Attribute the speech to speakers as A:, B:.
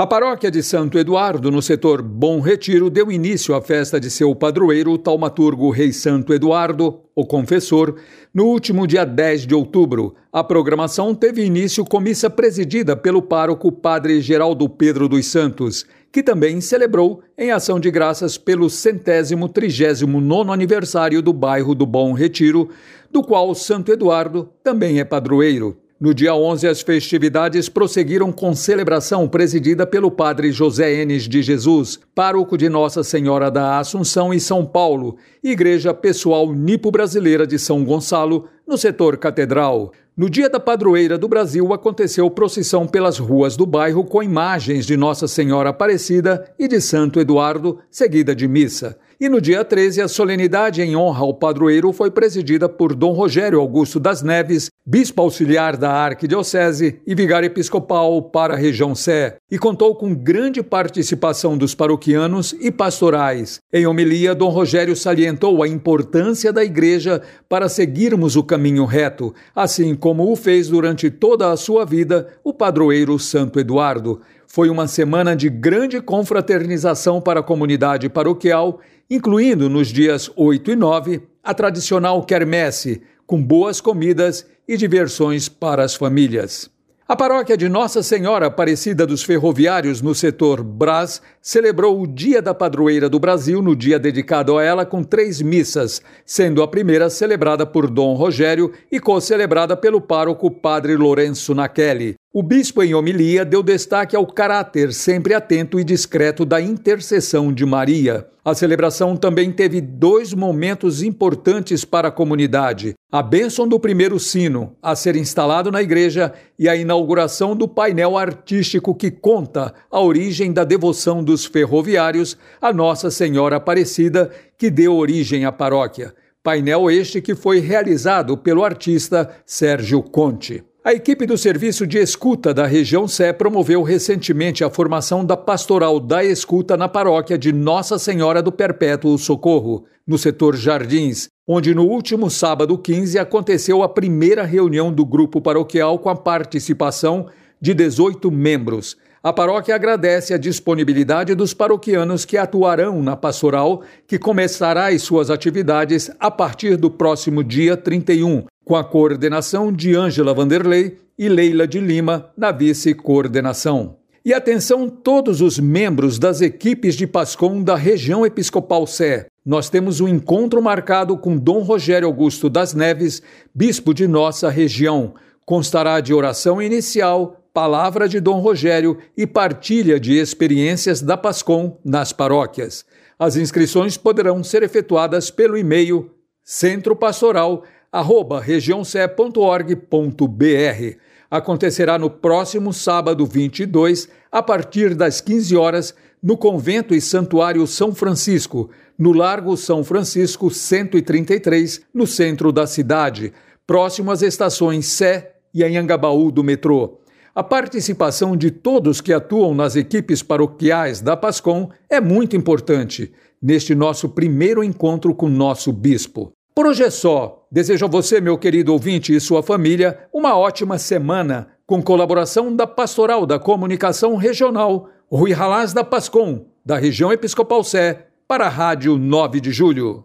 A: A paróquia de Santo Eduardo, no setor Bom Retiro, deu início à festa de seu padroeiro, o taumaturgo Rei Santo Eduardo, o confessor, no último dia 10 de outubro. A programação teve início com missa presidida pelo pároco Padre Geraldo Pedro dos Santos, que também celebrou em ação de graças pelo centésimo trigésimo nono aniversário do bairro do Bom Retiro, do qual Santo Eduardo também é padroeiro. No dia 11, as festividades prosseguiram com celebração presidida pelo padre José Enes de Jesus, pároco de Nossa Senhora da Assunção em São Paulo, Igreja Pessoal Nipo Brasileira de São Gonçalo, no setor catedral. No dia da padroeira do Brasil, aconteceu procissão pelas ruas do bairro com imagens de Nossa Senhora Aparecida e de Santo Eduardo, seguida de missa. E no dia 13, a solenidade em honra ao padroeiro foi presidida por Dom Rogério Augusto das Neves, bispo auxiliar da Arquidiocese e vigário episcopal para a região Sé, e contou com grande participação dos paroquianos e pastorais. Em homilia, Dom Rogério salientou a importância da igreja para seguirmos o caminho reto, assim como o fez durante toda a sua vida o padroeiro Santo Eduardo. Foi uma semana de grande confraternização para a comunidade paroquial incluindo nos dias 8 e 9 a tradicional quermesse, com boas comidas e diversões para as famílias. A paróquia de Nossa Senhora Aparecida dos Ferroviários, no setor Brás, celebrou o Dia da Padroeira do Brasil no dia dedicado a ela com três missas, sendo a primeira celebrada por Dom Rogério e co-celebrada pelo pároco Padre Lourenço Naquelli. O bispo, em homilia, deu destaque ao caráter sempre atento e discreto da intercessão de Maria. A celebração também teve dois momentos importantes para a comunidade: a bênção do primeiro sino, a ser instalado na igreja, e a inauguração do painel artístico que conta a origem da devoção dos ferroviários a Nossa Senhora Aparecida, que deu origem à paróquia. Painel este que foi realizado pelo artista Sérgio Conte. A equipe do Serviço de Escuta da região Sé promoveu recentemente a formação da Pastoral da Escuta na paróquia de Nossa Senhora do Perpétuo Socorro, no setor Jardins, onde no último sábado 15 aconteceu a primeira reunião do grupo paroquial com a participação de 18 membros. A paróquia agradece a disponibilidade dos paroquianos que atuarão na pastoral, que começará as suas atividades a partir do próximo dia 31, com a coordenação de Ângela Vanderlei e Leila de Lima na vice-coordenação. E atenção todos os membros das equipes de Pascom da região episcopal Sé. Nós temos um encontro marcado com Dom Rogério Augusto das Neves, bispo de nossa região. Constará de oração inicial, palavra de Dom Rogério e partilha de experiências da Pascom nas paróquias. As inscrições poderão ser efetuadas pelo e-mail centropastoral@regiãoce.org.br. Acontecerá no próximo sábado 22, a partir das 15 horas, no Convento e Santuário São Francisco, no Largo São Francisco 133, no centro da cidade, próximo às estações Sé e Anhangabaú do metrô. A participação de todos que atuam nas equipes paroquiais da Pascom é muito importante neste nosso primeiro encontro com nosso bispo. Por hoje é só. Desejo a você, meu querido ouvinte e sua família, uma ótima semana, com colaboração da Pastoral da Comunicação Regional, Rui Ralaz da Pascom, da região Episcopal Sé, para a Rádio 9 de Julho.